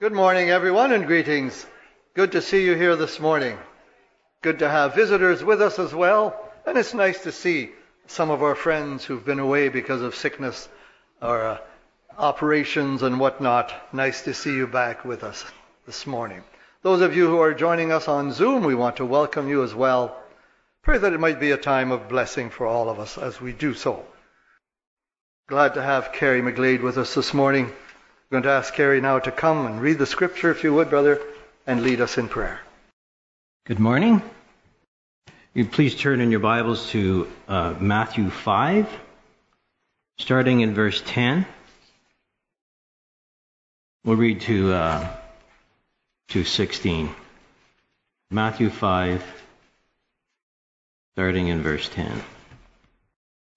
Good morning, everyone, and greetings. Good to see you here this morning. Good to have visitors with us as well, and it's nice to see some of our friends who've been away because of sickness or uh, operations and whatnot. Nice to see you back with us this morning. Those of you who are joining us on Zoom, we want to welcome you as well. Pray that it might be a time of blessing for all of us as we do so. Glad to have Carrie McGlade with us this morning. I'm going to ask Carrie now to come and read the scripture, if you would, brother, and lead us in prayer. Good morning. You please turn in your Bibles to uh, Matthew 5, starting in verse 10. We'll read to, uh, to 16. Matthew 5, starting in verse 10.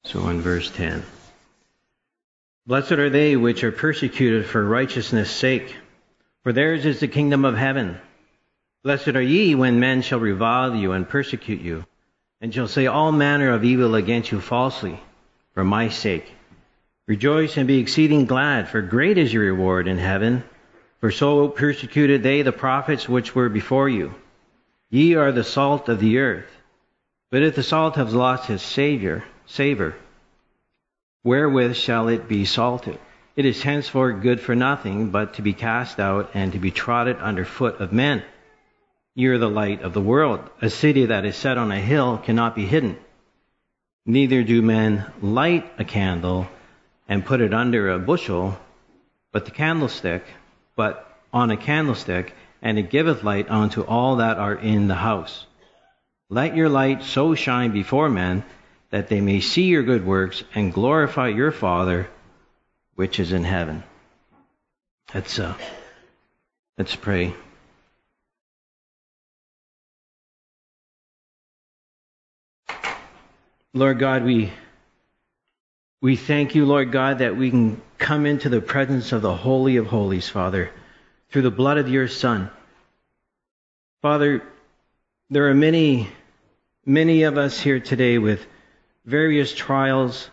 So in verse 10. Blessed are they which are persecuted for righteousness' sake, for theirs is the kingdom of heaven. Blessed are ye when men shall revile you and persecute you, and shall say all manner of evil against you falsely, for my sake. Rejoice and be exceeding glad, for great is your reward in heaven. For so persecuted they the prophets which were before you. Ye are the salt of the earth. But if the salt have lost his savior, savor, wherewith shall it be salted? It is henceforth good for nothing but to be cast out and to be trodden under foot of men. You are the light of the world. A city that is set on a hill cannot be hidden. Neither do men light a candle and put it under a bushel, but the candlestick, but on a candlestick, and it giveth light unto all that are in the house. Let your light so shine before men that they may see your good works and glorify your Father which is in heaven. Let's uh, let's pray. Lord God, we we thank you, Lord God, that we can come into the presence of the Holy of Holies, Father, through the blood of your Son. Father, there are many, many of us here today with various trials.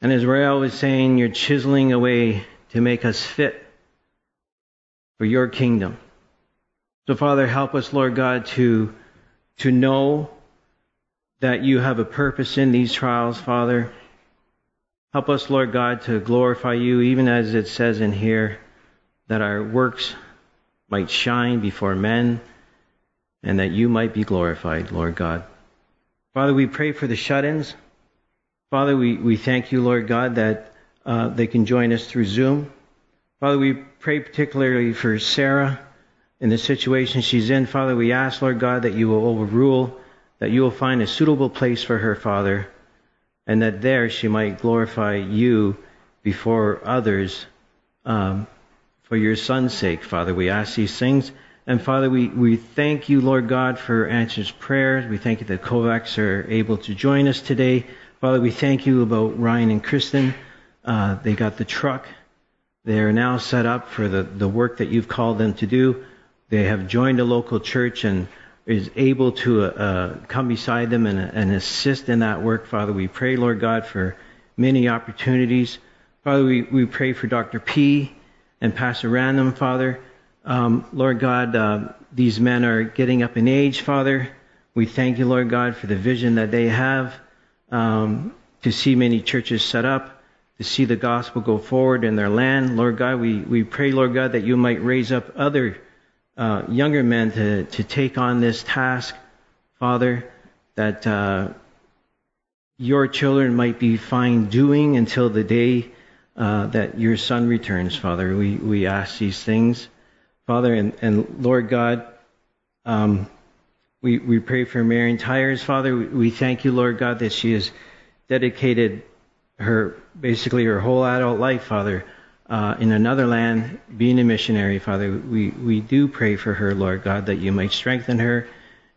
And as Rael was saying, you're chiseling away to make us fit for your kingdom. So, Father, help us, Lord God, to, to know that you have a purpose in these trials, Father. Help us, Lord God, to glorify you, even as it says in here, that our works might shine before men and that you might be glorified, Lord God. Father, we pray for the shut ins. Father, we, we thank you, Lord God, that uh, they can join us through Zoom. Father, we pray particularly for Sarah in the situation she's in. Father, we ask, Lord God, that you will overrule, that you will find a suitable place for her, Father, and that there she might glorify you before others um, for your son's sake, Father. We ask these things and Father, we, we thank you, Lord God, for answers prayers. We thank you that Kovacs are able to join us today. Father, we thank you about Ryan and Kristen. Uh, they got the truck. They are now set up for the, the work that you've called them to do. They have joined a local church and is able to uh, come beside them and, and assist in that work. Father, we pray, Lord God, for many opportunities. Father, we, we pray for Dr. P and Pastor Random, Father. Um, Lord God, uh, these men are getting up in age, Father. We thank you, Lord God, for the vision that they have um, to see many churches set up, to see the gospel go forward in their land. Lord God, we, we pray, Lord God, that you might raise up other uh, younger men to, to take on this task, Father, that uh, your children might be fine doing until the day uh, that your Son returns, Father. We, we ask these things. Father and, and Lord God, um, we, we pray for Marion Tires, Father. We, we thank you, Lord God, that she has dedicated her, basically her whole adult life, Father, uh, in another land, being a missionary, Father. We, we do pray for her, Lord God, that you might strengthen her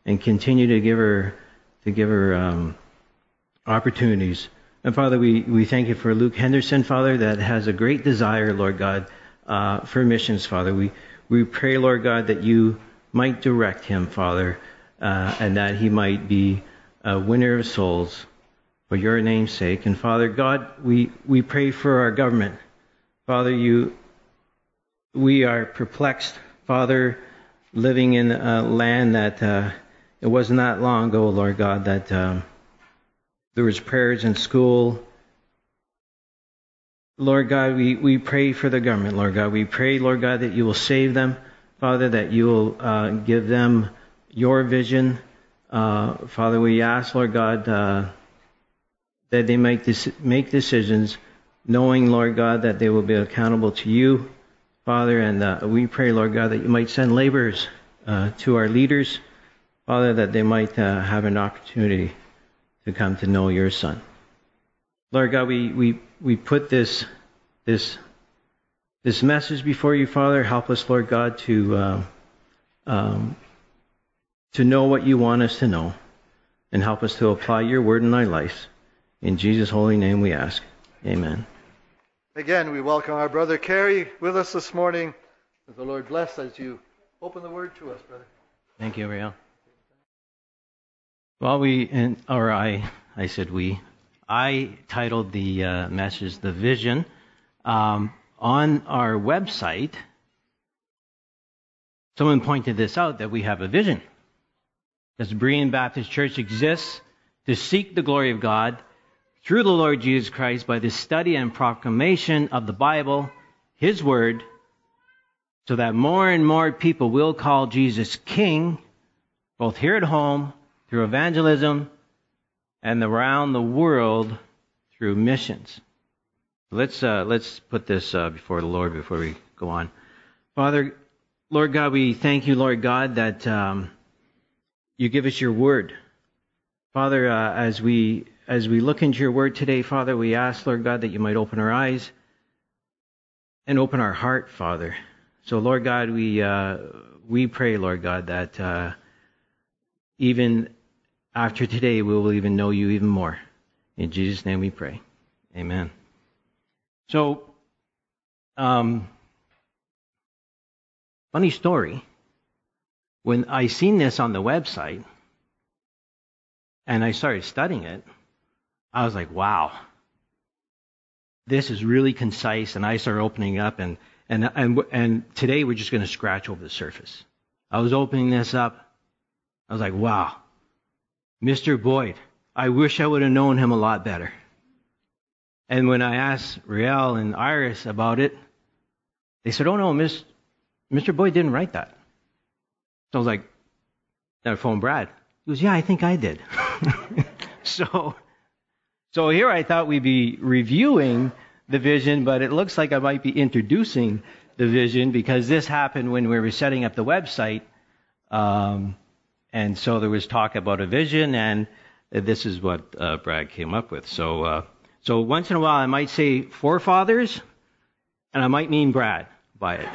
and continue to give her, to give her, um, opportunities. And Father, we, we thank you for Luke Henderson, Father, that has a great desire, Lord God, uh, for missions, Father. We, we pray, Lord God, that you might direct him, Father, uh, and that he might be a winner of souls for your name's sake. And Father God, we, we pray for our government. Father, you, we are perplexed, Father, living in a land that uh, it wasn't that long ago, Lord God, that um, there was prayers in school. Lord God, we, we pray for the government, Lord God. We pray, Lord God, that you will save them, Father, that you will uh, give them your vision. Uh, Father, we ask, Lord God, uh, that they make, this, make decisions knowing, Lord God, that they will be accountable to you, Father. And uh, we pray, Lord God, that you might send laborers uh, to our leaders, Father, that they might uh, have an opportunity to come to know your Son. Lord God, we, we, we put this, this, this message before you, Father. Help us, Lord God, to, uh, um, to know what you want us to know and help us to apply your word in our lives. In Jesus' holy name we ask. Amen. Again, we welcome our brother Kerry with us this morning. May the Lord bless as you open the word to us, brother. Thank you, Ariel. Well, we, and, or I, I said we, I titled the uh, message The Vision. Um, on our website, someone pointed this out that we have a vision. Because Berean Baptist Church exists to seek the glory of God through the Lord Jesus Christ by the study and proclamation of the Bible, His Word, so that more and more people will call Jesus King, both here at home through evangelism and around the world through missions. Let's uh, let's put this uh, before the Lord before we go on. Father, Lord God, we thank you, Lord God, that um, you give us your word. Father, uh, as we as we look into your word today, Father, we ask, Lord God, that you might open our eyes and open our heart, Father. So, Lord God, we uh, we pray, Lord God, that uh, even after today, we will even know you even more. In Jesus' name, we pray. Amen. So, um, funny story. When I seen this on the website and I started studying it, I was like, wow, this is really concise. And I started opening up, and and and and today we're just going to scratch over the surface. I was opening this up. I was like, wow, Mr. Boyd. I wish I would have known him a lot better. And when I asked Riel and Iris about it, they said, "Oh no, Miss, Mr. Boyd didn't write that." So I was like, "Then I phoned Brad." He goes, "Yeah, I think I did." so so here I thought we'd be reviewing the vision, but it looks like I might be introducing the vision because this happened when we were setting up the website. Um, and so there was talk about a vision, and this is what uh, Brad came up with. So, uh, so once in a while I might say forefathers, and I might mean Brad by it.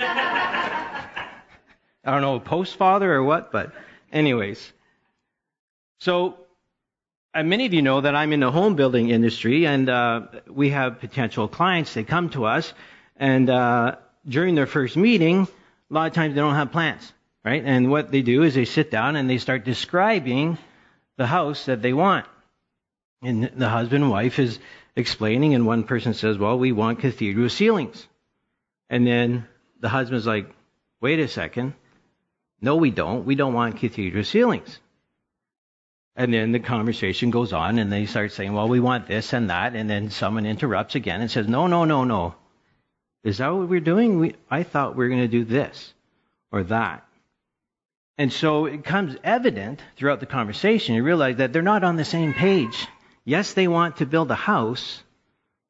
I don't know, post father or what, but anyways. So and many of you know that I'm in the home building industry, and uh, we have potential clients. They come to us, and uh, during their first meeting, a lot of times they don't have plans, right? And what they do is they sit down and they start describing the house that they want. And the husband and wife is explaining, and one person says, "Well, we want cathedral ceilings," and then the husband's like, "Wait a second, no, we don't. We don't want cathedral ceilings." And then the conversation goes on, and they start saying, Well, we want this and that. And then someone interrupts again and says, No, no, no, no. Is that what we're doing? We, I thought we were going to do this or that. And so it comes evident throughout the conversation. You realize that they're not on the same page. Yes, they want to build a house,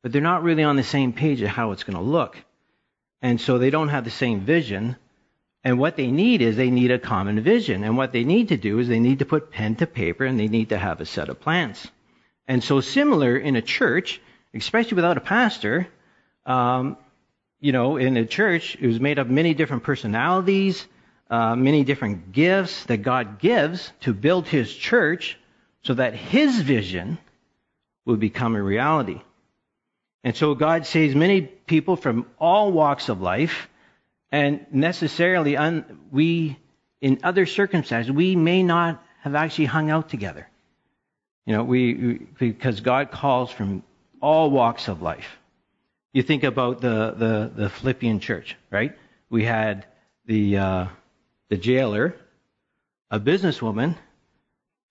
but they're not really on the same page of how it's going to look. And so they don't have the same vision. And what they need is they need a common vision. And what they need to do is they need to put pen to paper and they need to have a set of plans. And so similar in a church, especially without a pastor, um, you know, in a church, it was made up of many different personalities, uh, many different gifts that God gives to build His church so that His vision would become a reality. And so God saves many people from all walks of life and necessarily, un, we, in other circumstances, we may not have actually hung out together. You know, we, because God calls from all walks of life. You think about the, the, the Philippian church, right? we had the uh, the jailer, a businesswoman,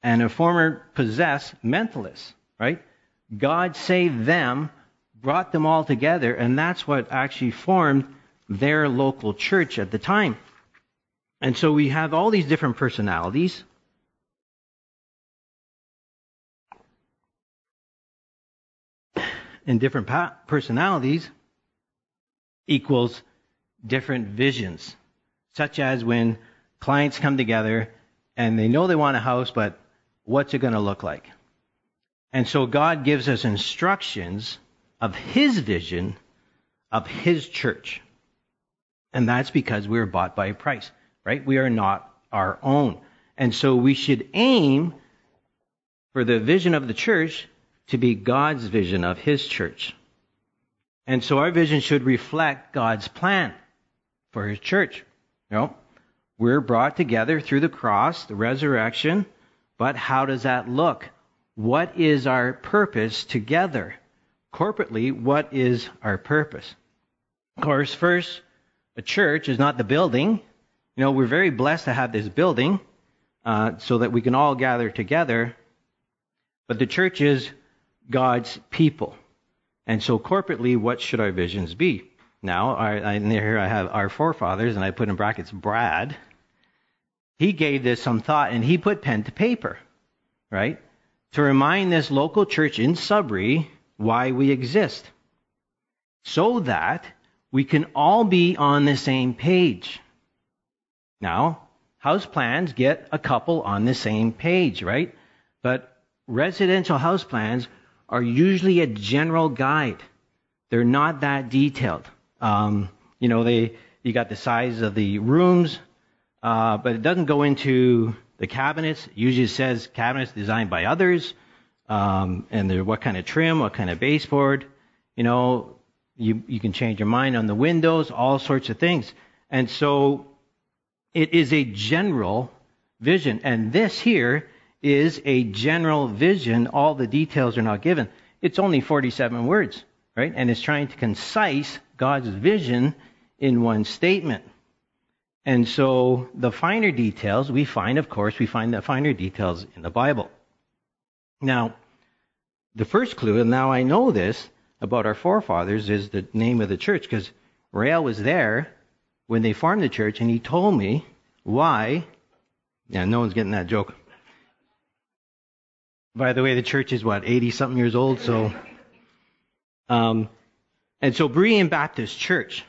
and a former possessed mentalist. Right? God saved them, brought them all together, and that's what actually formed their local church at the time. And so we have all these different personalities. And different personalities equals different visions, such as when clients come together and they know they want a house, but what's it going to look like? And so God gives us instructions of His vision of His church. And that's because we are bought by a price, right? We are not our own. And so we should aim for the vision of the church to be God's vision of His church. And so our vision should reflect God's plan for His church. You know, we're brought together through the cross, the resurrection, but how does that look? What is our purpose together? Corporately, what is our purpose? Of course, first, a church is not the building. You know, we're very blessed to have this building uh, so that we can all gather together. But the church is God's people. And so, corporately, what should our visions be? Now, I, here I have our forefathers, and I put in brackets Brad. He gave this some thought, and he put pen to paper, right? To remind this local church in Sudbury why we exist. So that we can all be on the same page. Now, house plans get a couple on the same page, right? But residential house plans are usually a general guide. They're not that detailed. Um, you know, they you got the size of the rooms, uh, but it doesn't go into the cabinets. It usually says cabinets designed by others, um, and what kind of trim, what kind of baseboard. You know, you you can change your mind on the windows, all sorts of things. And so, it is a general vision, and this here is a general vision. All the details are not given. It's only 47 words, right? And it's trying to concise God's vision in one statement. And so the finer details we find, of course, we find the finer details in the Bible. Now, the first clue, and now I know this about our forefathers, is the name of the church, because Rael was there when they formed the church, and he told me why. Yeah, no one's getting that joke. By the way, the church is what, 80 something years old, so. Um, and so Berean Baptist Church,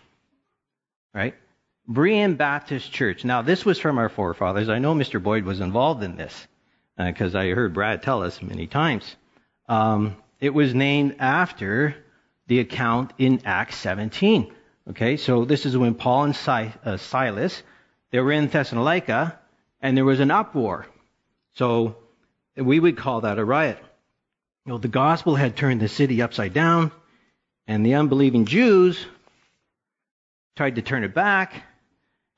right? Berean Baptist Church. Now, this was from our forefathers. I know Mr. Boyd was involved in this because uh, I heard Brad tell us many times. Um, it was named after the account in Acts 17. Okay, so this is when Paul and si- uh, Silas they were in Thessalonica, and there was an uproar. So we would call that a riot. You know, the gospel had turned the city upside down, and the unbelieving Jews tried to turn it back,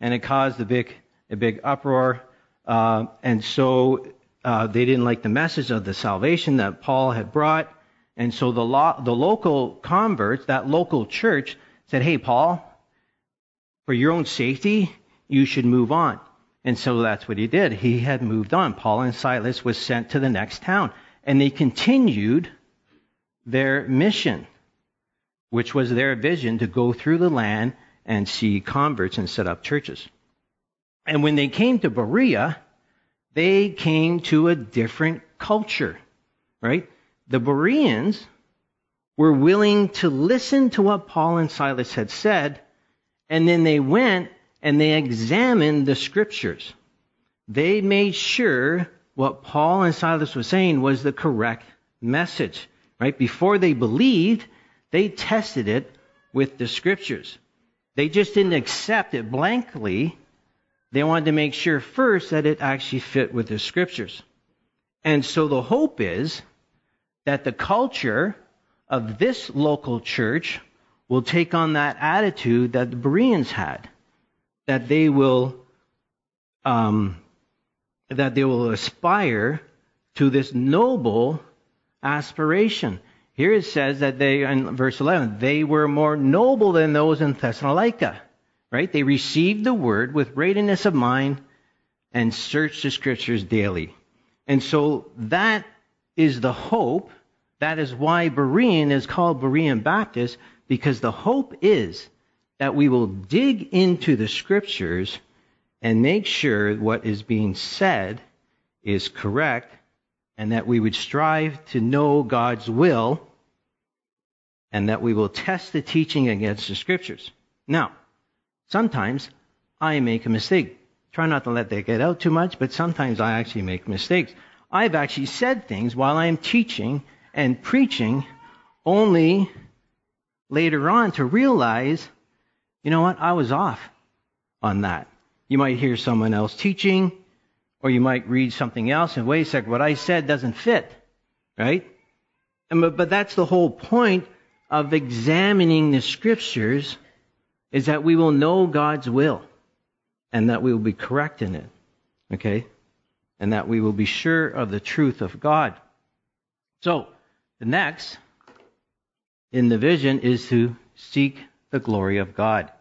and it caused a big, a big uproar. Uh, and so uh, they didn't like the message of the salvation that Paul had brought. And so the, lo- the local converts, that local church, said, Hey, Paul, for your own safety, you should move on. And so that's what he did. He had moved on. Paul and Silas was sent to the next town. And they continued their mission, which was their vision to go through the land and see converts and set up churches. And when they came to Berea, they came to a different culture, right? The Bereans were willing to listen to what Paul and Silas had said, and then they went and they examined the scriptures. They made sure what Paul and Silas were saying was the correct message. Right? Before they believed, they tested it with the scriptures. They just didn't accept it blankly. They wanted to make sure first that it actually fit with the scriptures. And so the hope is that the culture of this local church will take on that attitude that the Bereans had that they will um, that they will aspire to this noble aspiration. Here it says that they, in verse 11, they were more noble than those in Thessalonica, right? They received the word with readiness of mind and searched the scriptures daily. And so that is the hope. That is why Berean is called Berean Baptist, because the hope is that we will dig into the scriptures and make sure what is being said is correct and that we would strive to know God's will and that we will test the teaching against the scriptures. Now, sometimes I make a mistake. Try not to let that get out too much, but sometimes I actually make mistakes. I've actually said things while I'm teaching and preaching only later on to realize, you know what, I was off on that. You might hear someone else teaching, or you might read something else and wait a second, what I said doesn't fit, right? And, but, but that's the whole point of examining the scriptures is that we will know God's will and that we will be correct in it. Okay? And that we will be sure of the truth of God. So, the next in the vision is to seek the glory of God.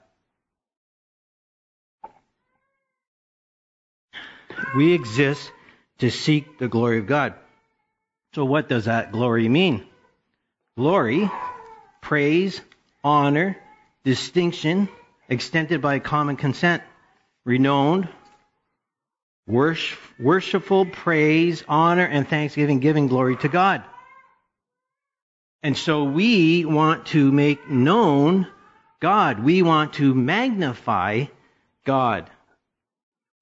We exist to seek the glory of God. So, what does that glory mean? Glory, praise, honor, distinction, extended by common consent, renowned, worship, worshipful praise, honor, and thanksgiving, giving glory to God. And so we want to make known God. We want to magnify God.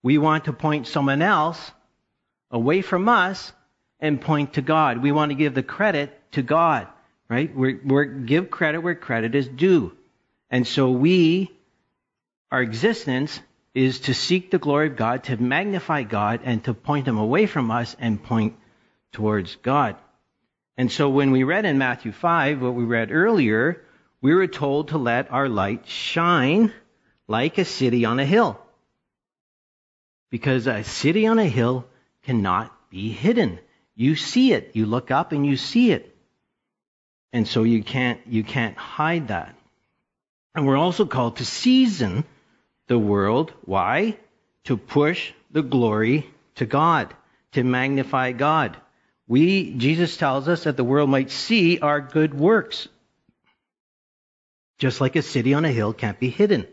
We want to point someone else away from us and point to God. We want to give the credit to God, right? We're, we're give credit where credit is due. And so we, our existence is to seek the glory of God, to magnify God, and to point Him away from us and point towards God. And so when we read in Matthew 5, what we read earlier, we were told to let our light shine like a city on a hill. Because a city on a hill cannot be hidden. You see it. You look up and you see it. And so you can't, you can't hide that. And we're also called to season the world. Why? To push the glory to God, to magnify God. We, Jesus tells us that the world might see our good works. Just like a city on a hill can't be hidden.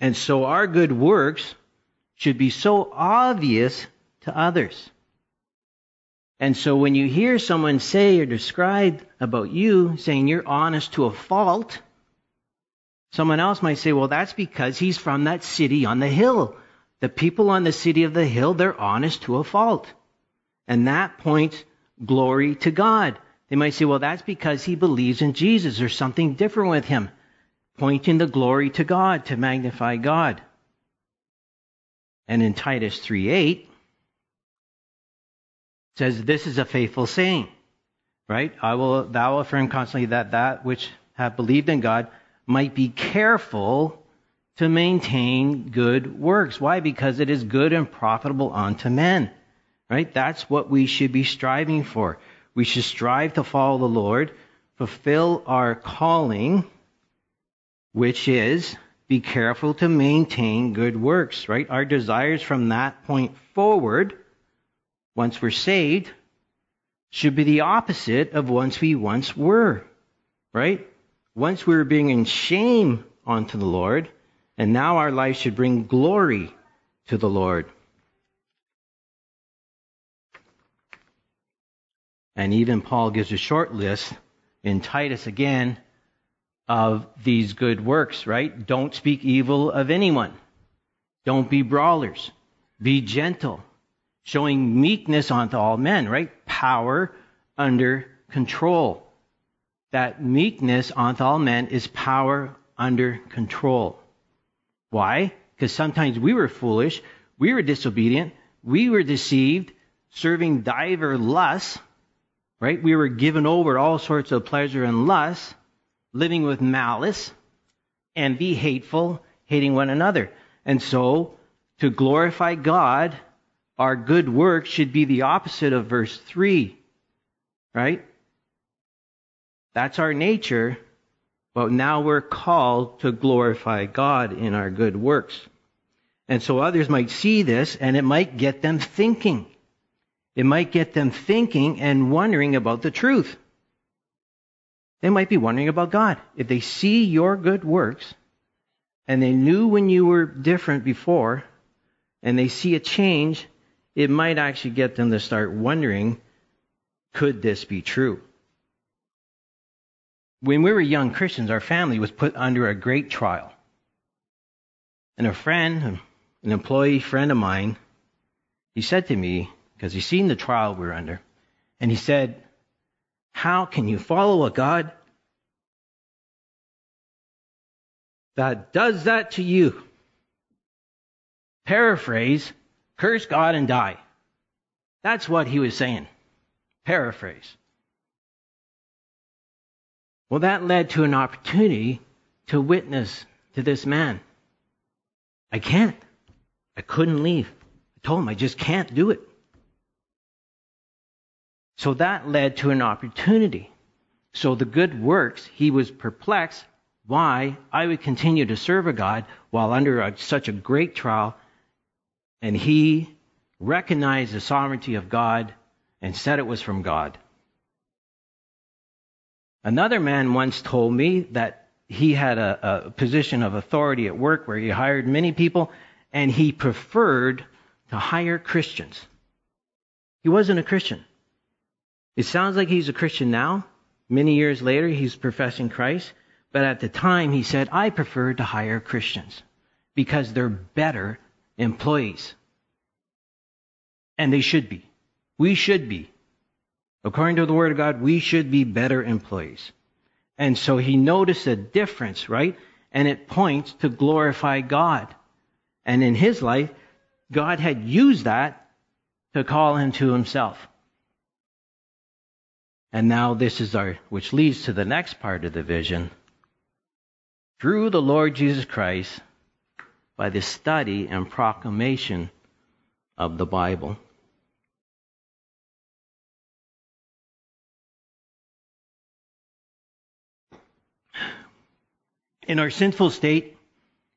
And so our good works should be so obvious to others. And so when you hear someone say or describe about you saying you're honest to a fault, someone else might say, well, that's because he's from that city on the hill. The people on the city of the hill, they're honest to a fault. And that points glory to God. They might say, well, that's because he believes in Jesus. There's something different with him. Pointing the glory to God, to magnify God. And in Titus 3:8 says, This is a faithful saying. Right? I will thou affirm constantly that that which have believed in God might be careful to maintain good works. Why? Because it is good and profitable unto men. Right? That's what we should be striving for. We should strive to follow the Lord, fulfill our calling, which is be careful to maintain good works, right? Our desires from that point forward, once we're saved, should be the opposite of once we once were, right? Once we were being in shame unto the Lord, and now our life should bring glory to the Lord. And even Paul gives a short list in Titus again of these good works, right? Don't speak evil of anyone. Don't be brawlers. Be gentle. Showing meekness unto all men, right? Power under control. That meekness unto all men is power under control. Why? Because sometimes we were foolish, we were disobedient, we were deceived, serving diver lusts, right? We were given over all sorts of pleasure and lust, living with malice, and be hateful, hating one another. And so, to glorify God, our good works should be the opposite of verse 3, right? That's our nature, But now we're called to glorify God in our good works. And so others might see this and it might get them thinking. It might get them thinking and wondering about the truth. They might be wondering about God. If they see your good works and they knew when you were different before and they see a change, it might actually get them to start wondering could this be true? When we were young Christians, our family was put under a great trial. And a friend, an employee friend of mine, he said to me, because he's seen the trial we're under, and he said, How can you follow a God that does that to you? Paraphrase, curse God and die. That's what he was saying. Paraphrase. Well, that led to an opportunity to witness to this man. I can't. I couldn't leave. I told him I just can't do it. So that led to an opportunity. So the good works, he was perplexed why I would continue to serve a God while under a, such a great trial. And he recognized the sovereignty of God and said it was from God. Another man once told me that he had a, a, position of authority at work where he hired many people and he preferred to hire Christians. He wasn't a Christian. It sounds like he's a Christian now. Many years later, he's professing Christ. But at the time, he said, I prefer to hire Christians because they're better employees. And they should be. We should be. According to the Word of God, we should be better employees. And so he noticed a difference, right? And it points to glorify God. And in his life, God had used that to call him to himself. And now this is our, which leads to the next part of the vision. Through the Lord Jesus Christ, by the study and proclamation of the Bible. In our sinful state,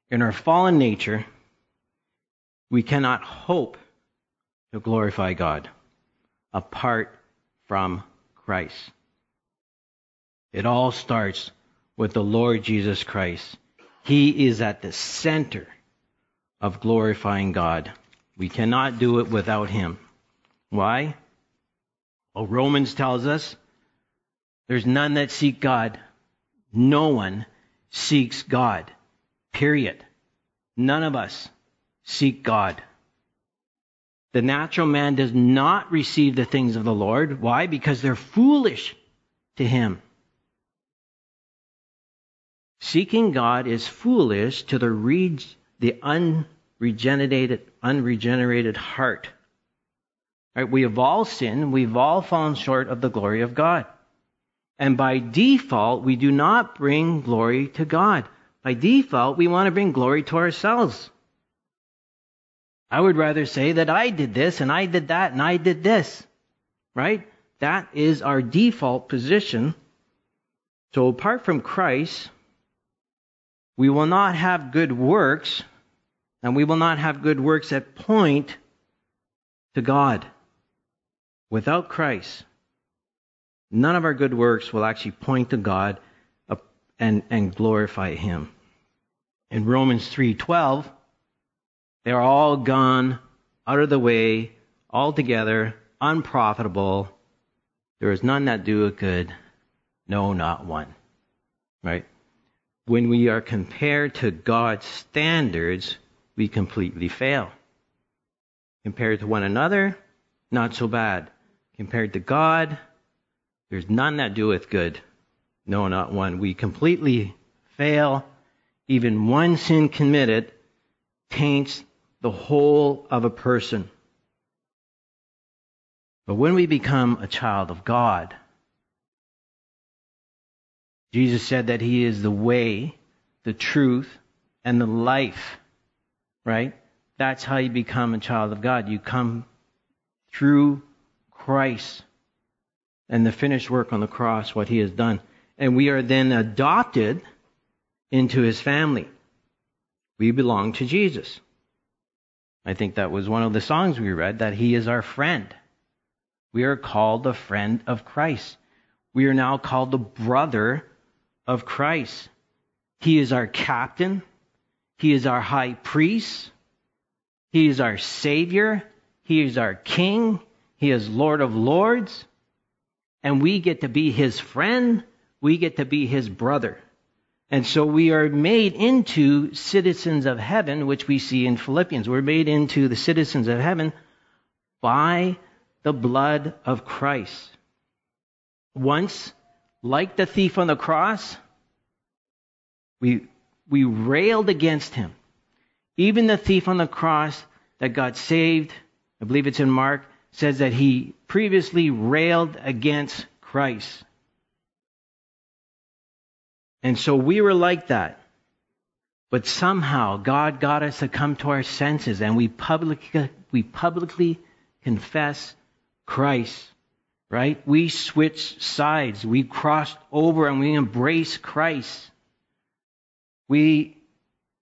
in our fallen nature, we cannot hope to glorify God apart from Christ. It all starts with the Lord Jesus Christ. He is at the center of glorifying God. We cannot do it without Him. Why? Well, Romans tells us there's none that seek God. No one seeks God. Period. None of us seek God. The natural man does not receive the things of the Lord. Why? Because they're foolish to him. Seeking God is foolish to the, the unregenerated, unregenerated heart. Right? We have all sinned. We've all fallen short of the glory of God. And by default, we do not bring glory to God. By default, we want to bring glory to ourselves. I would rather say that I did this and I did that and I did this. Right? That is our default position. So apart from Christ, we will not have good works, and we will not have good works that point to God. Without Christ, none of our good works will actually point to God and, and glorify Him. In Romans 3:12, they are all gone out of the way, altogether unprofitable. There is none that doeth good, no, not one. Right? When we are compared to God's standards, we completely fail. Compared to one another, not so bad. Compared to God, there's none that doeth good. No, not one. We completely fail. Even one sin committed taints the whole of a person. But when we become a child of God, Jesus said that He is the way, the truth, and the life. Right? That's how you become a child of God. You come through Christ and the finished work on the cross, what He has done. And we are then adopted into his family. We belong to Jesus. I think that was one of the songs we read that he is our friend. We are called the friend of Christ. We are now called the brother of Christ. He is our captain. He is our high priest. He is our savior. He is our king. He is Lord of lords. And we get to be his friend. We get to be his brother. And so we are made into citizens of heaven, which we see in Philippians. We're made into the citizens of heaven by the blood of Christ. Once, like the thief on the cross, we, we railed against him. Even the thief on the cross that got saved, I believe it's in Mark, says that he previously railed against Christ. And so we were like that. But somehow God got us to come to our senses and we publicly, we publicly confess Christ, right? We switched sides. We crossed over and we embraced Christ. We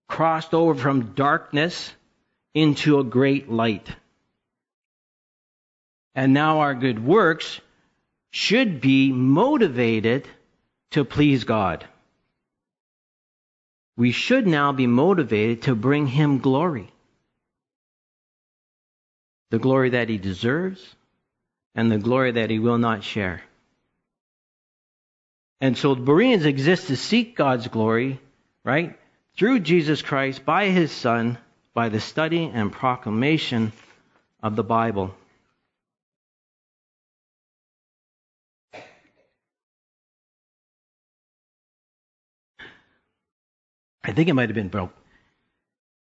crossed over from darkness into a great light. And now our good works should be motivated to please God we should now be motivated to bring him glory. The glory that he deserves and the glory that he will not share. And so the Bereans exist to seek God's glory, right? Through Jesus Christ, by his Son, by the study and proclamation of the Bible. I think it might have been about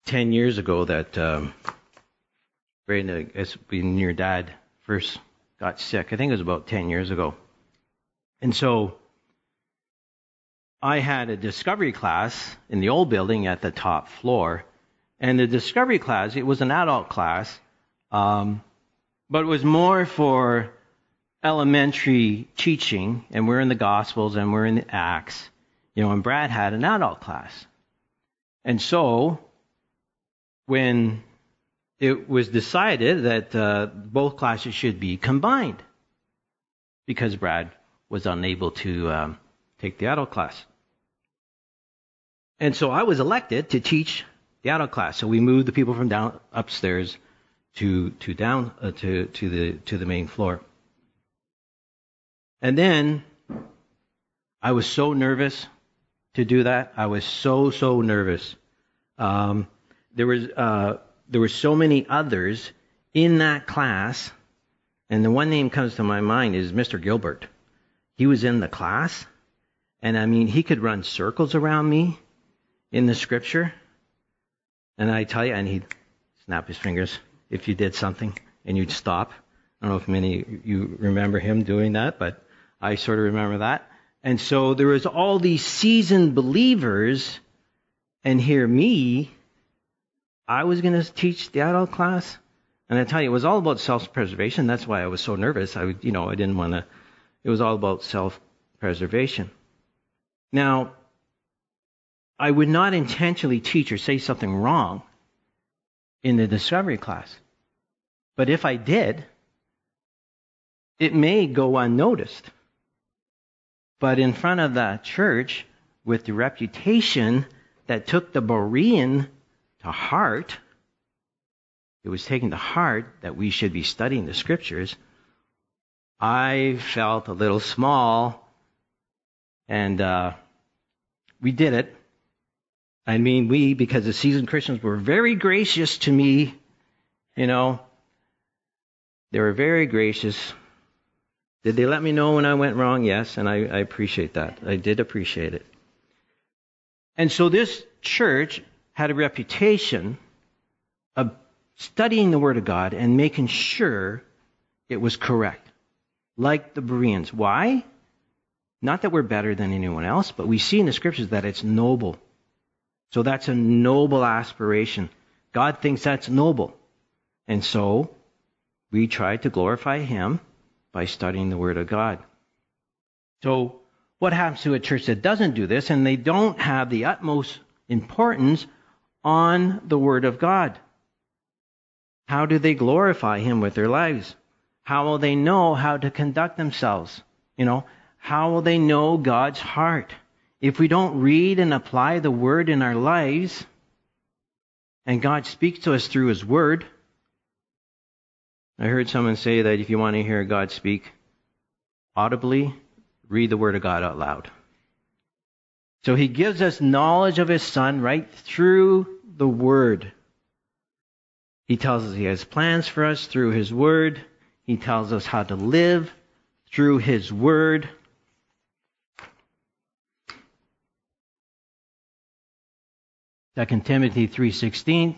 10 years ago that um, Brandon, when your dad first got sick. I think it was about 10 years ago. And so I had a discovery class in the old building at the top floor. And the discovery class, it was an adult class, um, but it was more for elementary teaching. And we're in the Gospels and we're in the Acts. You know, and Brad had an adult class. And so, when it was decided that uh, both classes should be combined, because Brad was unable to um, take the adult class. And so I was elected to teach the adult class. So we moved the people from down upstairs to to down uh, to to the to the main floor. And then I was so nervous to do that. I was so, so nervous. Um, there was uh, there were so many others in that class, and the one name comes to my mind is Mr. Gilbert. He was in the class, and I mean he could run circles around me in the scripture, and I tell you, and he'd snap his fingers if you did something, and you'd stop. I don't know if many you remember him doing that, but I sort of remember that. And so there was all these seasoned believers, and here me, I was going to teach the adult class. And I tell you, it was all about self-preservation. That's why I was so nervous. I, you know, I didn't want to. It was all about self-preservation. Now, I would not intentionally teach or say something wrong in the discovery class. But if I did, it may go unnoticed. But in front of the church, with the reputation that took the Berean to heart, it was taken to heart that we should be studying the scriptures. I felt a little small, and uh, we did it. I mean, we, because the seasoned Christians were very gracious to me, you know, they were very gracious. Did they let me know when I went wrong? Yes, and I, I appreciate that. I did appreciate it. And so this church had a reputation of studying the Word of God and making sure it was correct, like the Bereans. Why? Not that we're better than anyone else, but we see in the scriptures that it's noble. So that's a noble aspiration. God thinks that's noble. And so we try to glorify Him by studying the Word of God. So what happens to a church that doesn't do this and they don't have the utmost importance on the Word of God? How do they glorify Him with their lives? How will they know how to conduct themselves? You know, how will they know God's heart? If we don't read and apply the Word in our lives, and God speaks to us through His Word, I heard someone say that if you want to hear God speak audibly, read the Word of God out loud. So He gives us knowledge of His Son right through the Word. He tells us He has plans for us through His Word. He tells us how to live through His Word. Second Timothy 3:16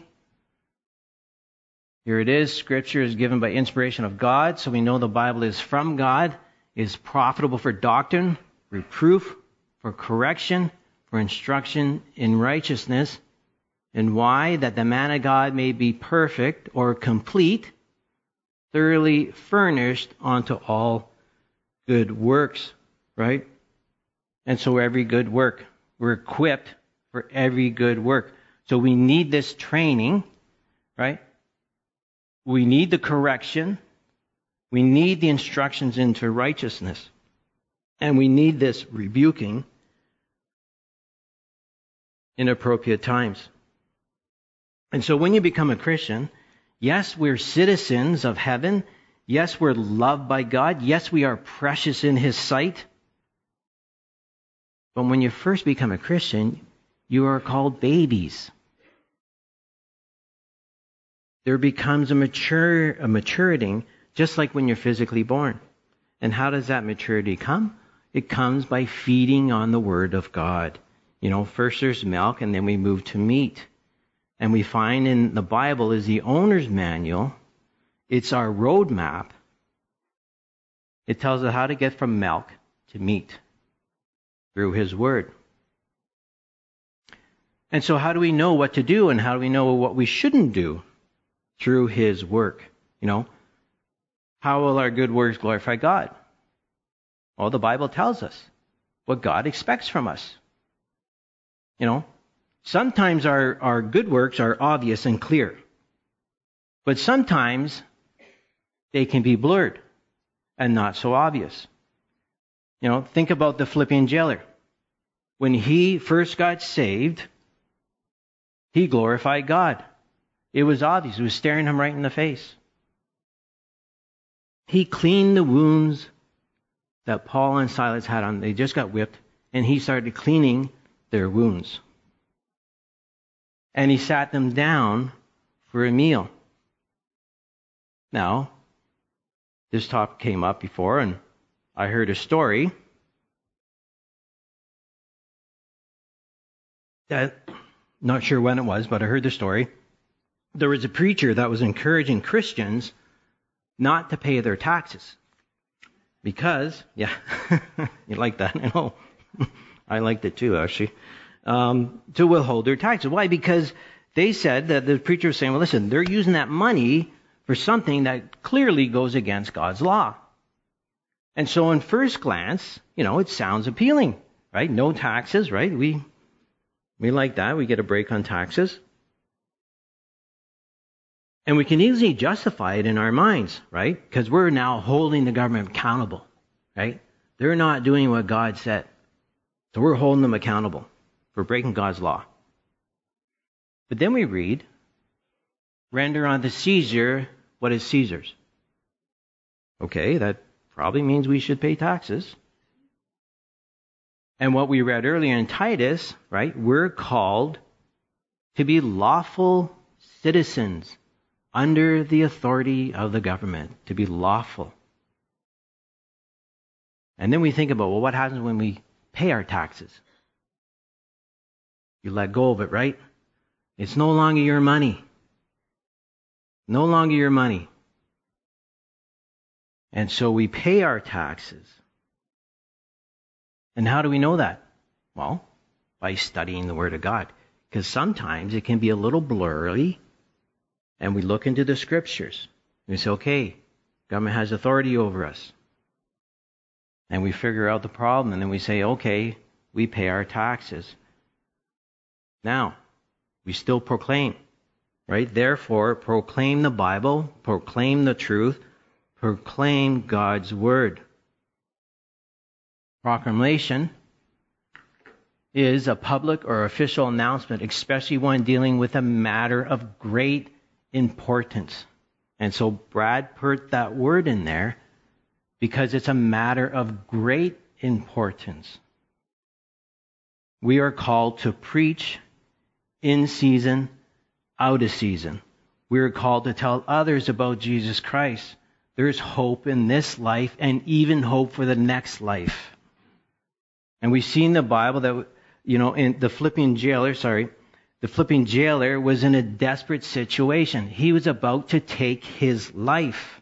Here it is scripture is given by inspiration of God so we know the Bible is from God is profitable for doctrine reproof for correction for instruction in righteousness and why that the man of God may be perfect or complete thoroughly furnished unto all good works right and so every good work we're equipped for every good work. So we need this training, right? We need the correction. We need the instructions into righteousness. And we need this rebuking in appropriate times. And so when you become a Christian, yes, we're citizens of heaven. Yes, we're loved by God. Yes, we are precious in His sight. But when you first become a Christian, you are called babies. There becomes a mature a maturating just like when you're physically born. And how does that maturity come? It comes by feeding on the word of God. You know, first there's milk and then we move to meat. And we find in the Bible is the owner's manual. It's our roadmap. It tells us how to get from milk to meat through his word. And so, how do we know what to do and how do we know what we shouldn't do? Through His work. You know, how will our good works glorify God? Well, the Bible tells us what God expects from us. You know, sometimes our, our good works are obvious and clear, but sometimes they can be blurred and not so obvious. You know, think about the Philippian jailer. When he first got saved, he glorified God. It was obvious. It was staring him right in the face. He cleaned the wounds that Paul and Silas had on. They just got whipped, and he started cleaning their wounds. And he sat them down for a meal. Now, this topic came up before, and I heard a story that not sure when it was, but I heard the story. There was a preacher that was encouraging Christians not to pay their taxes. Because, yeah, you like that, I know. I liked it too, actually. Um, to withhold their taxes. Why? Because they said that the preacher was saying, well, listen, they're using that money for something that clearly goes against God's law. And so, in first glance, you know, it sounds appealing, right? No taxes, right? We we like that. We get a break on taxes. And we can easily justify it in our minds, right? Because we're now holding the government accountable, right? They're not doing what God said. So we're holding them accountable for breaking God's law. But then we read, render unto Caesar what is Caesar's. Okay, that probably means we should pay taxes. And what we read earlier in Titus, right? We're called to be lawful citizens under the authority of the government, to be lawful. And then we think about, well, what happens when we pay our taxes? You let go of it, right? It's no longer your money. No longer your money. And so we pay our taxes. And how do we know that? Well, by studying the Word of God. Because sometimes it can be a little blurry, and we look into the Scriptures. We say, okay, government has authority over us. And we figure out the problem and then we say, okay, we pay our taxes. Now, we still proclaim, right? Therefore, proclaim the Bible, proclaim the truth, proclaim God's word. Proclamation is a public or official announcement, especially when dealing with a matter of great importance. And so Brad put that word in there because it's a matter of great importance. We are called to preach in season, out of season. We are called to tell others about Jesus Christ. There's hope in this life and even hope for the next life. And we see in the Bible that you know, in the Philippian jailer, sorry, the Philippian jailer was in a desperate situation. He was about to take his life.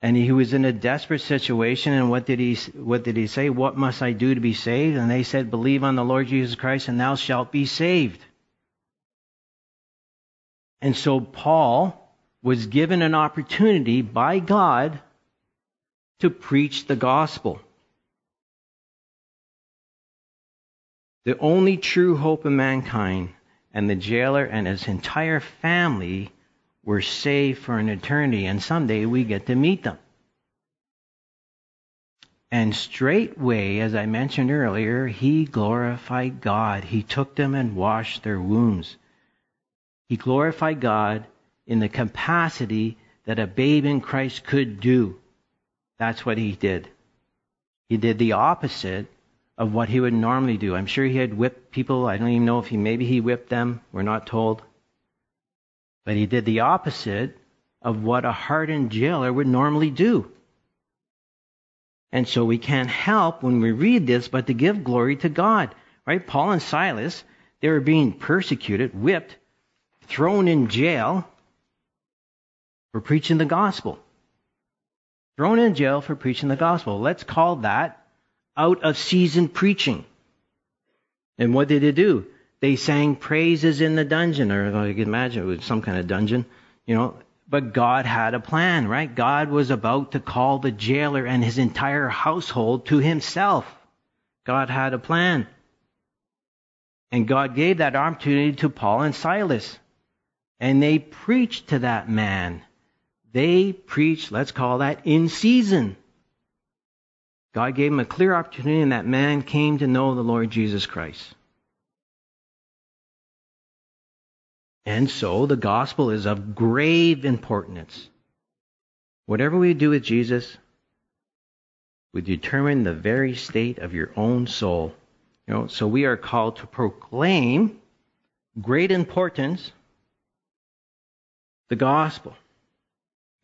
And he was in a desperate situation, and what did he what did he say? What must I do to be saved? And they said, Believe on the Lord Jesus Christ, and thou shalt be saved. And so Paul was given an opportunity by God to preach the gospel. The only true hope of mankind, and the jailer and his entire family were saved for an eternity, and someday we get to meet them. And straightway, as I mentioned earlier, he glorified God. He took them and washed their wounds. He glorified God in the capacity that a babe in Christ could do. That's what he did. He did the opposite of what he would normally do. I'm sure he had whipped people. I don't even know if he maybe he whipped them. We're not told. But he did the opposite of what a hardened jailer would normally do. And so we can't help when we read this but to give glory to God. Right? Paul and Silas, they were being persecuted, whipped, thrown in jail for preaching the gospel. Thrown in jail for preaching the gospel. Let's call that out of season preaching. And what did they do? They sang praises in the dungeon, or I can imagine it was some kind of dungeon, you know. But God had a plan, right? God was about to call the jailer and his entire household to himself. God had a plan. And God gave that opportunity to Paul and Silas. And they preached to that man. They preached, let's call that in season. God gave him a clear opportunity, and that man came to know the Lord Jesus Christ. And so the gospel is of grave importance. Whatever we do with Jesus would determine the very state of your own soul. You know, so we are called to proclaim great importance the gospel.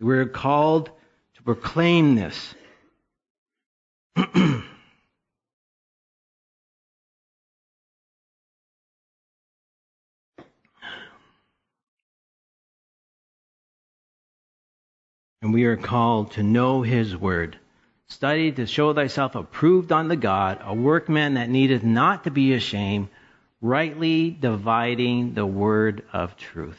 We're called to proclaim this. and we are called to know his word. Study to show thyself approved unto God, a workman that needeth not to be ashamed, rightly dividing the word of truth.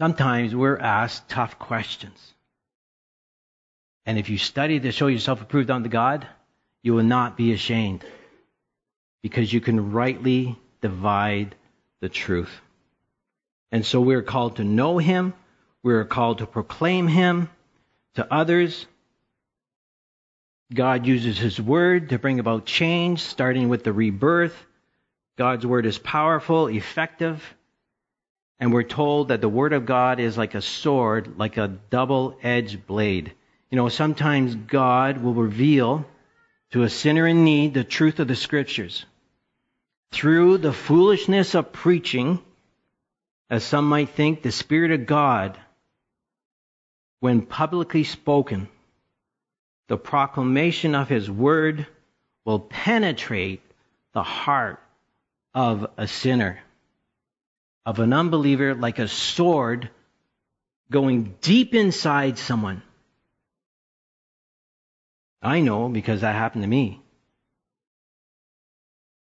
Sometimes we're asked tough questions. And if you study to show yourself approved unto God, you will not be ashamed because you can rightly divide the truth. And so we're called to know Him, we're called to proclaim Him to others. God uses His Word to bring about change, starting with the rebirth. God's Word is powerful, effective, and we're told that the Word of God is like a sword, like a double edged blade. You know, sometimes God will reveal to a sinner in need the truth of the scriptures. Through the foolishness of preaching, as some might think, the Spirit of God, when publicly spoken, the proclamation of His word will penetrate the heart of a sinner, of an unbeliever, like a sword going deep inside someone I know because that happened to me.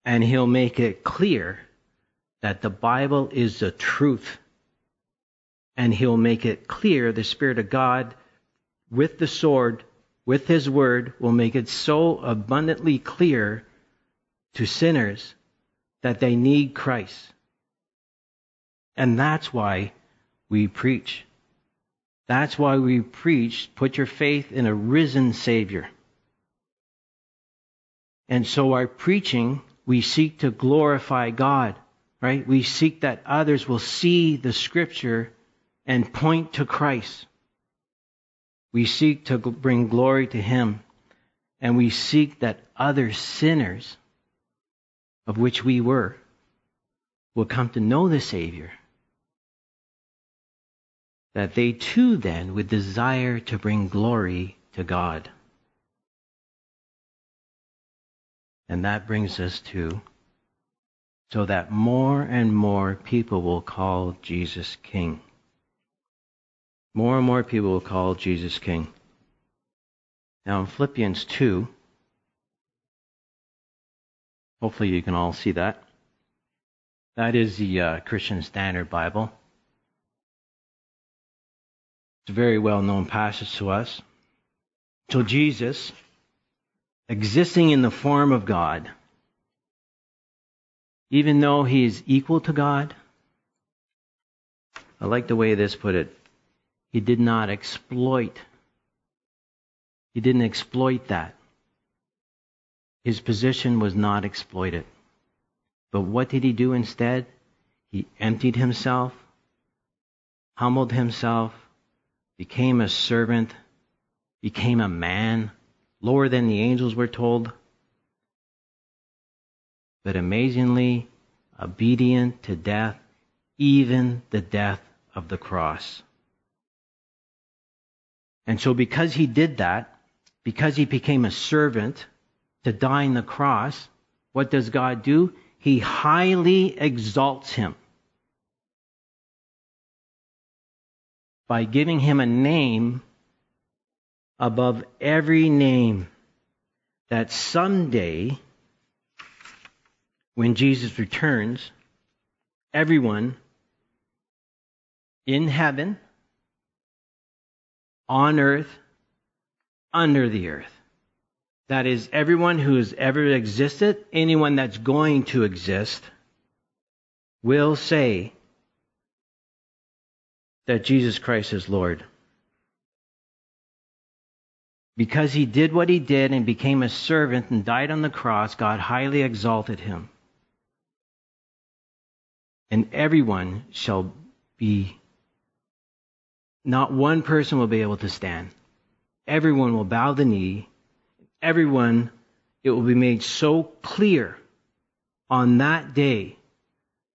And he'll make it clear that the Bible is the truth. And he'll make it clear, the Spirit of God, with the sword, with his word, will make it so abundantly clear to sinners that they need Christ. And that's why we preach. That's why we preach put your faith in a risen Savior. And so our preaching, we seek to glorify God, right? We seek that others will see the scripture and point to Christ. We seek to bring glory to Him. And we seek that other sinners, of which we were, will come to know the Savior. That they too then would desire to bring glory to God. And that brings us to so that more and more people will call Jesus King. More and more people will call Jesus King. Now in Philippians 2, hopefully you can all see that. That is the uh, Christian Standard Bible. It's a very well known passage to us. So Jesus, existing in the form of God, even though he is equal to God, I like the way this put it. He did not exploit. He didn't exploit that. His position was not exploited. But what did he do instead? He emptied himself, humbled himself, became a servant, became a man, lower than the angels were told. But amazingly, obedient to death, even the death of the cross. And so, because he did that, because he became a servant to die on the cross, what does God do? He highly exalts him by giving him a name above every name that someday, when Jesus returns, everyone in heaven, on earth, under the earth. That is, everyone who has ever existed, anyone that's going to exist, will say that Jesus Christ is Lord. Because he did what he did and became a servant and died on the cross, God highly exalted him. And everyone shall be, not one person will be able to stand. Everyone will bow the knee. Everyone, it will be made so clear on that day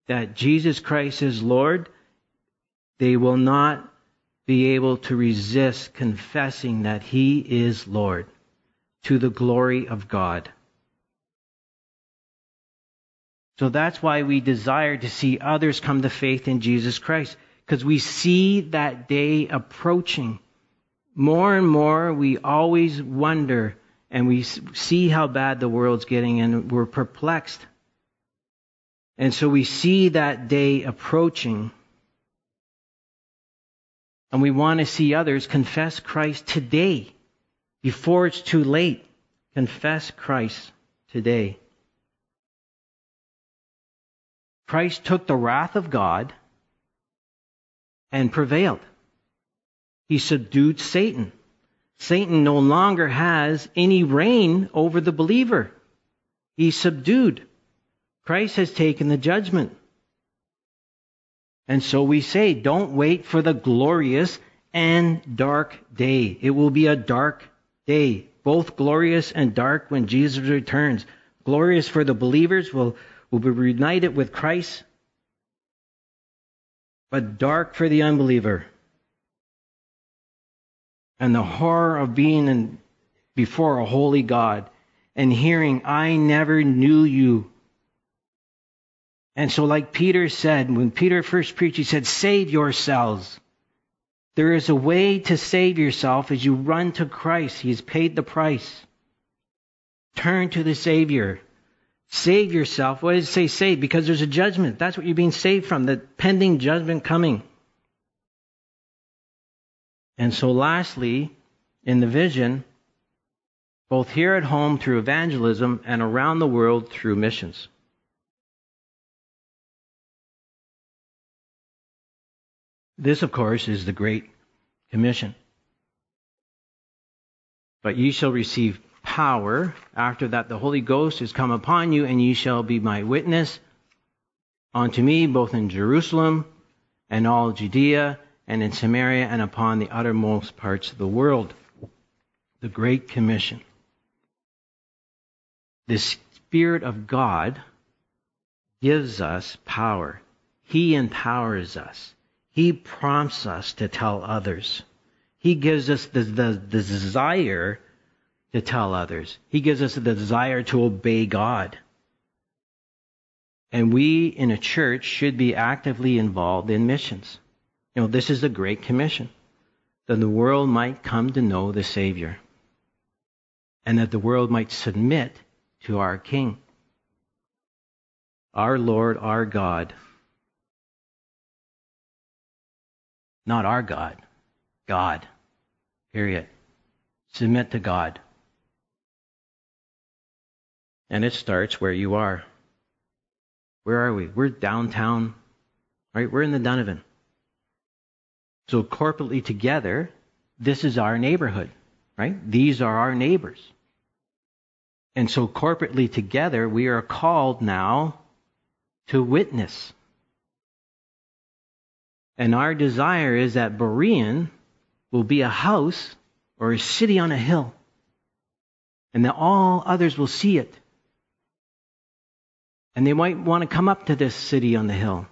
that Jesus Christ is Lord, they will not be able to resist confessing that He is Lord to the glory of God. So that's why we desire to see others come to faith in Jesus Christ, because we see that day approaching. More and more, we always wonder and we see how bad the world's getting and we're perplexed. And so we see that day approaching. And we want to see others confess Christ today before it's too late. Confess Christ today. Christ took the wrath of God and prevailed. He subdued Satan. Satan no longer has any reign over the believer. He's subdued. Christ has taken the judgment. And so we say, don't wait for the glorious and dark day. It will be a dark day, both glorious and dark when Jesus returns. Glorious for the believers will, will be reunited with Christ, but dark for the unbeliever. And the horror of being in, before a holy God and hearing, I never knew you. And so, like Peter said, when Peter first preached, he said, Save yourselves. There is a way to save yourself as you run to Christ. He has paid the price. Turn to the Savior. Save yourself. What does it say save? Because there's a judgment. That's what you're being saved from, the pending judgment coming. And so, lastly, in the vision, both here at home through evangelism and around the world through missions. This, of course, is the Great Commission. But ye shall receive power after that the Holy Ghost is come upon you, and ye shall be my witness unto me both in Jerusalem and all Judea and in Samaria and upon the uttermost parts of the world. The Great Commission. The Spirit of God gives us power. He empowers us. He prompts us to tell others. He gives us the, the, the desire to tell others. He gives us the desire to obey God. And we in a church should be actively involved in missions. You know, this is the Great Commission. That the world might come to know the Savior. And that the world might submit to our King. Our Lord, our God. Not our God. God. Period. Submit to God. And it starts where you are. Where are we? We're downtown, right? We're in the Donovan. So corporately together, this is our neighborhood, right? These are our neighbors. And so corporately together, we are called now to witness. And our desire is that Berean will be a house or a city on a hill, and that all others will see it. And they might want to come up to this city on the hill,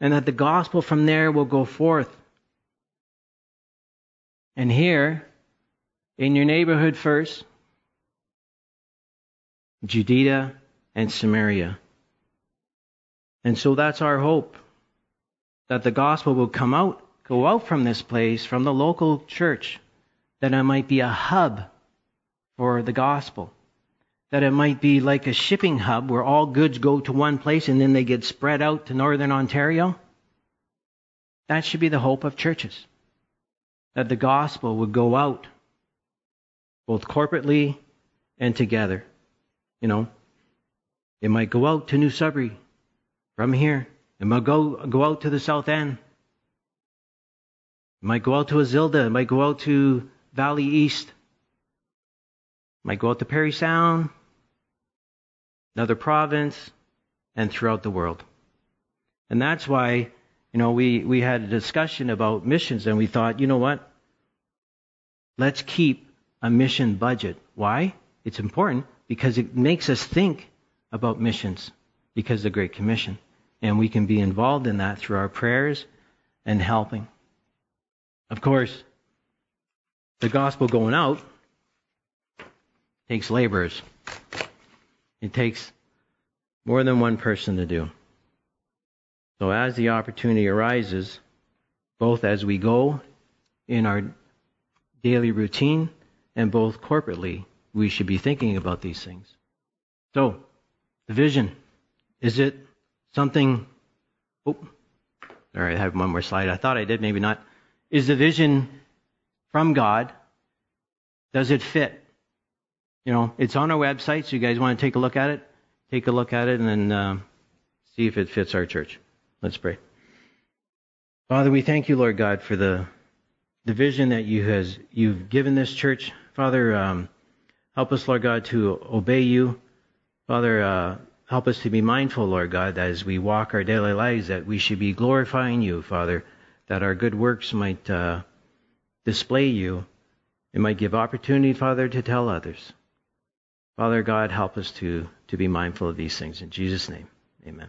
and that the gospel from there will go forth. And here, in your neighborhood first, Judea and Samaria. And so that's our hope that the gospel will come out go out from this place, from the local church, that it might be a hub for the gospel. That it might be like a shipping hub where all goods go to one place and then they get spread out to northern Ontario. That should be the hope of churches. That the gospel would go out, both corporately and together. You know, it might go out to New Sudbury from here. It might go, go out to the South End. It might go out to Azilda. It might go out to Valley East. It might go out to Parry Sound, another province, and throughout the world. And that's why, you know, we, we had a discussion about missions and we thought, you know what? Let's keep a mission budget. Why? It's important because it makes us think about missions because of the Great Commission. And we can be involved in that through our prayers and helping. Of course, the gospel going out takes laborers. It takes more than one person to do. So as the opportunity arises, both as we go in our daily routine and both corporately, we should be thinking about these things. So, the vision. Is it something? Oh, all right, I have one more slide. I thought I did, maybe not. Is the vision from God? Does it fit? You know, it's on our website, so you guys want to take a look at it? Take a look at it and then uh, see if it fits our church. Let's pray. Father, we thank you, Lord God, for the the vision that you has you've given this church. Father, um, help us, Lord God, to obey you. Father, uh, help us to be mindful, Lord God, that as we walk our daily lives, that we should be glorifying you, Father that our good works might uh, display you. It might give opportunity, Father, to tell others. Father God, help us to, to be mindful of these things. In Jesus' name, amen.